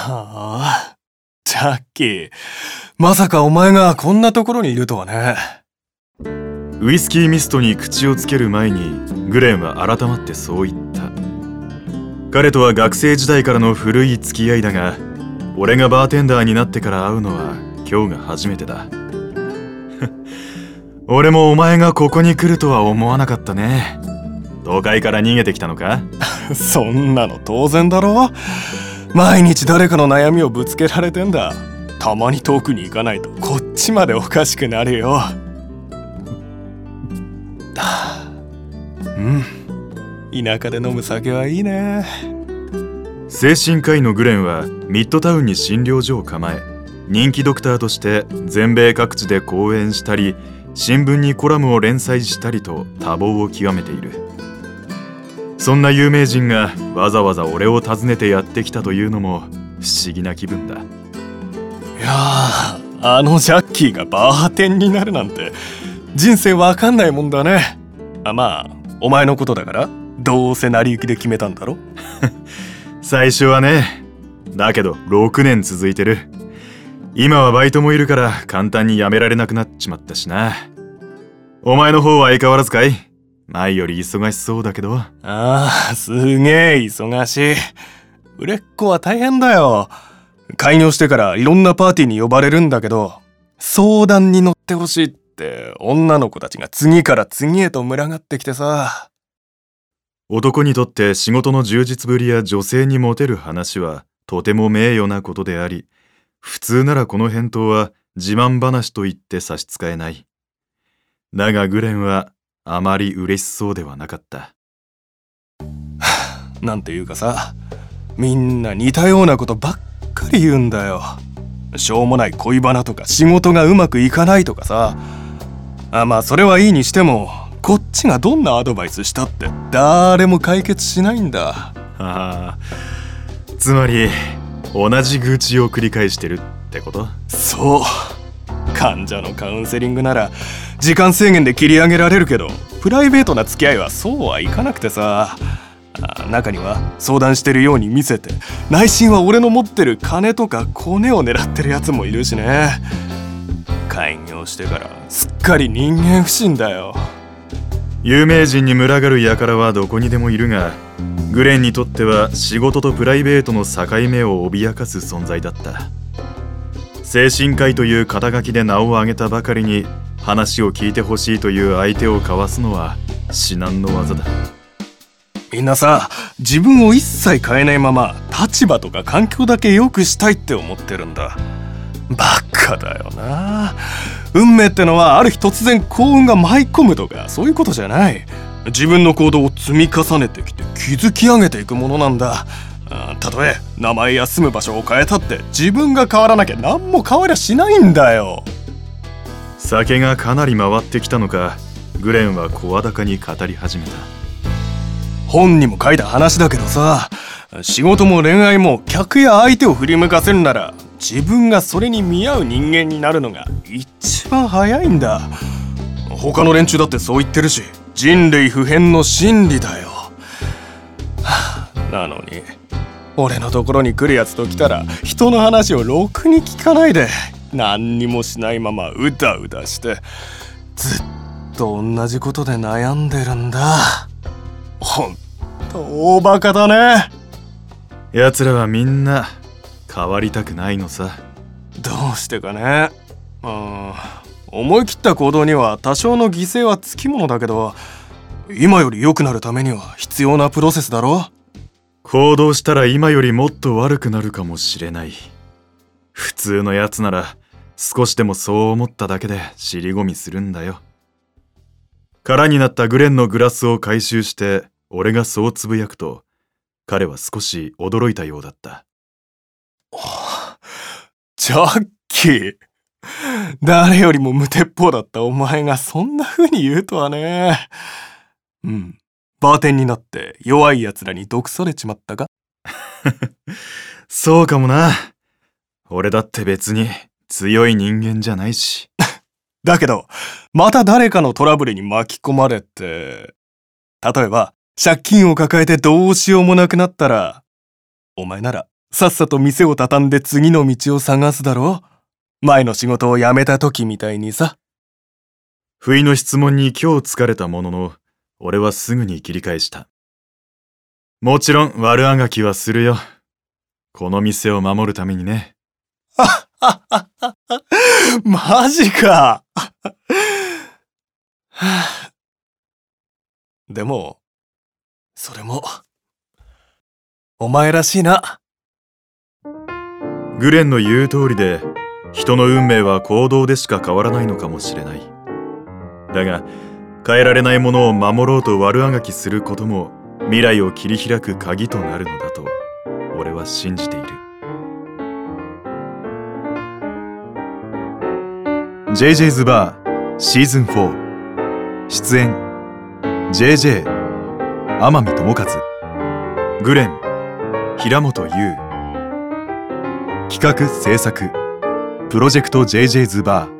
はあ、ジャッキー、まさかお前がこんなところにいるとはね。ウイスキーミストに口をつける前にグレンは改まってそう言った。彼とは学生時代からの古い付き合いだが俺がバーテンダーになってから会うのは今日が初めてだ。俺もお前がここに来るとは思わなかったね。都会から逃げてきたのか？そんなの当然だろ毎日誰かの悩みをぶつけられてんだ。たまに遠くに行かないとこっちまでおかしくなるよ。うん。田舎で飲む酒はいいね。精神科医のグレンはミッドタウンに診療所を構え人気ドクターとして全米各地で講演したり新聞にコラムを連載したりと多忙を極めているそんな有名人がわざわざ俺を訪ねてやってきたというのも不思議な気分だ。いやあのジャッキーがバーテンになるなんて人生わかんないもんだね。あまあお前のことだからどうせ成り行きで決めたんだろ？最初はねだけど6年続いてる。今はバイトもいるから簡単に辞められなくなっちまったしな。お前の方は相変わらずかい？前より忙しそうだけど。ああすげえ忙しい。売れっ子は大変だよ。開業してからいろんなパーティーに呼ばれるんだけど相談に乗ってほしいって女の子たちが次から次へと群がってきてさ。男にとって仕事の充実ぶりや女性にモテる話はとても名誉なことであり普通ならこの返答は自慢話と言って差し支えない。だがグレンはあまり嬉しそうではなかった。なんていうかさみんな似たようなことばっかり言うんだよ。しょうもない恋バナとか仕事がうまくいかないとかさ。あまあそれはいいにしてもこっちがどんなアドバイスしたって誰も解決しないんだ。ああ。つまり同じ愚痴を繰り返してるってこと？そう患者のカウンセリングなら時間制限で切り上げられるけどプライベートな付き合いはそうはいかなくてさ。中には相談してるように見せて内心は俺の持ってる金とかコネを狙ってるやつもいるしね。開業してからすっかり人間不信だよ。有名人に群がる輩はどこにでもいるがグレンにとっては仕事とプライベートの境目を脅かす存在だった。精神科医という肩書きで名を挙げたばかりに話を聞いてほしいという相手をかわすのは至難の業だ。みんなさ自分を一切変えないまま立場とか環境だけ良くしたいって思ってるんだ。バカだよな。運命ってのはある日突然幸運が舞い込むとかそういうことじゃない。自分の行動を積み重ねてきて築き上げていくものなんだ。たとえ名前や住む場所を変えたって自分が変わらなきゃ何も変わりゃしないんだよ。酒がかなり回ってきたのかグレンは声高に語り始めた。本にも書いた話だけどさ仕事も恋愛も客や相手を振り向かせるなら自分がそれに見合う人間になるのが一番早いんだ。他の連中だってそう言ってるし人類普遍の真理だよ。なのに俺のところに来るやつと来たら人の話をろくに聞かないで。何にもしないままうだうだして。ずっと同じことで悩んでるんだ。ほんと大バカだね。奴らはみんな変わりたくないのさ。どうしてかね。うん思い切った行動には多少の犠牲はつきものだけど今より良くなるためには必要なプロセスだろ行動したら今よりもっと悪くなるかもしれない普通のやつなら少しでもそう思っただけで尻込みするんだよ空になったグレンのグラスを回収して俺がそうつぶやくと彼は少し驚いたようだったジャッキー。誰よりも無鉄砲だったお前がそんな風に言うとはね。うん。バーテンになって弱い奴らに毒されちまったか？そうかもな。俺だって別に強い人間じゃないし。だけど、また誰かのトラブルに巻き込まれて、例えば、借金を抱えてどうしようもなくなったら、お前ならさっさと店を畳んで次の道を探すだろう？前の仕事を辞めた時みたいにさ。不意の質問に今日疲れたものの、俺はすぐに切り返した。もちろん悪あがきはするよ。この店を守るためにね。マジか でも、それも、お前らしいな。グレンの言う通りで、人の運命は行動でしか変わらないのかもしれない。だが、変えられないものを守ろうと悪あがきすることも、未来を切り開く鍵となるのだと、俺は信じている。JJ's バーシーズン4出演 JJ 天海智和グレン平本優企画制作プロジェクト JJ's バー。